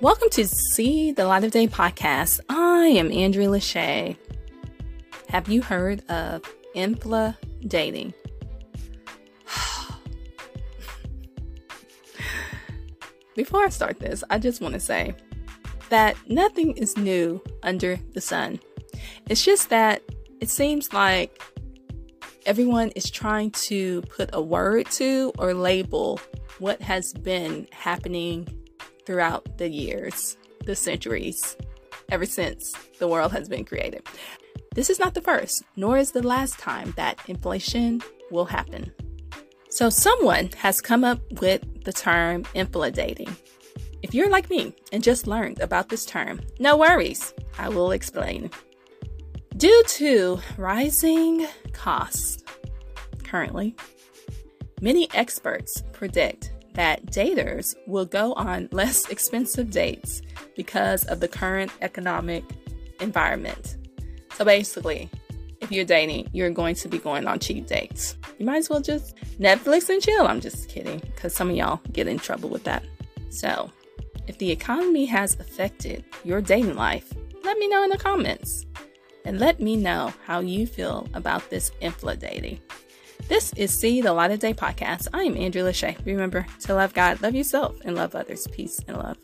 Welcome to See the Light of Day podcast. I am Andrea Lashea. Have you heard of infla dating? Before I start this, I just want to say that nothing is new under the sun. It's just that it seems like everyone is trying to put a word to or label what has been happening throughout the years, the centuries, ever since the world has been created. This is not the first, nor is the last time that inflation will happen. So, someone has come up with the term inflating. If you're like me and just learned about this term, no worries, I will explain. Due to rising costs currently, many experts predict that daters will go on less expensive dates because of the current economic environment. So basically, if you're dating, you're going to be going on cheap dates. You might as well just Netflix and chill. I'm just kidding, because some of y'all get in trouble with that. So, if the economy has affected your dating life, let me know in the comments. And let me know how you feel about this infla dating. This is See the Light of Day podcast. I am Andrea Lashea. Remember to love God, love yourself, and love others. Peace and love.